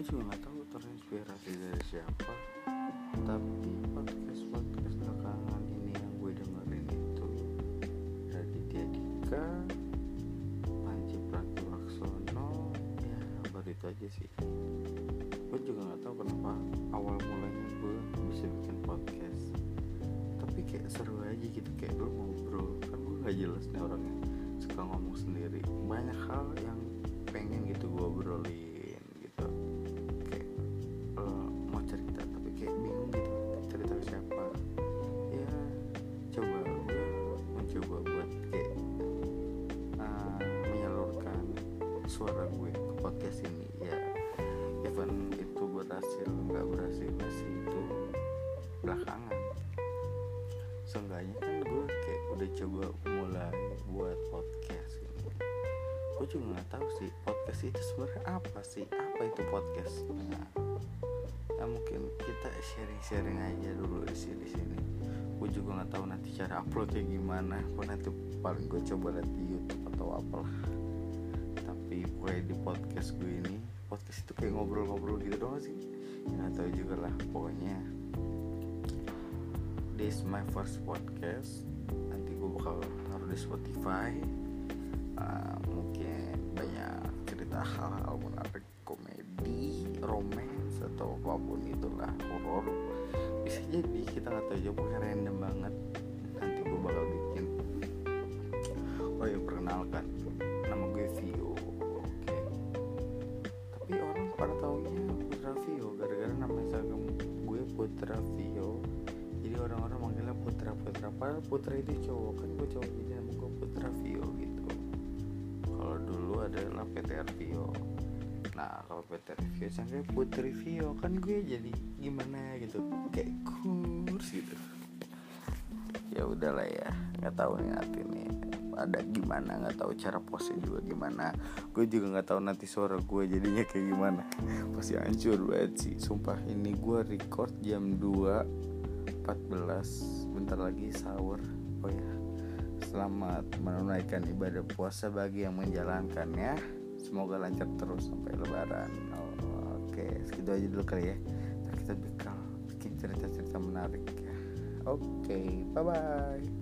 gue juga nggak tahu terinspirasi dari siapa tapi podcast podcast belakangan ini yang gue dengerin itu Raditya Dika Panji Pragiwaksono ya baru itu aja sih. Gue juga nggak tahu kenapa awal mulanya gue bisa bikin podcast tapi kayak seru aja gitu kayak lu ngobrol. Kan gue gak jelas nih orangnya suka ngomong sendiri. Banyak hal yang pengen gitu gue obrolin. Suara gue ke podcast ini. Ya even itu berhasil nggak berhasil sih itu belakangan. Seenggaknya kan gue kayak udah coba mulai buat podcast ini. Gue juga nggak tahu sih podcast itu sebenarnya apa sih? Apa itu podcast? Nah, ya mungkin kita sharing-sharing aja dulu di sini. Sini gue juga nggak tahu nanti cara uploadnya gimana. Pun nanti paling gue coba lihat di YouTube atau apalah tapi gue di podcast gue ini. Podcast itu kayak ngobrol-ngobrol gitu doang sih. Nggak tahu juga lah pokoknya. This my first podcast. Nanti gue bakal taruh di Spotify. Uh, mungkin banyak cerita hal-hal menarik komedi romance atau apa pun itulah horor. Bisa jadi kita nggak tahu pokoknya random banget Putra Vio. Jadi orang-orang manggilnya Putra Putra. Padahal Putra itu cowok. Kan gue cowok jadi nama gue Putra Vio gitu. Kalau dulu adalah PTR Vio. Nah kalau PTR Vio sampai Putri Vio. Kan gue jadi gimana gitu. Kayak kurs gitu. Ya udahlah ya. Nggak tahu nih nih ada gimana nggak tahu cara postnya juga gimana. Gue juga nggak tahu nanti suara gue jadinya kayak gimana. Pasti hancur banget sih sumpah. Ini gue record jam 2 14 bentar lagi sahur. Oh ya selamat menunaikan ibadah puasa bagi yang menjalankannya semoga lancar terus sampai lebaran. Oh, oke segitu aja dulu kali ya. Kita bakal bikin cerita-cerita menarik ya. Oke bye bye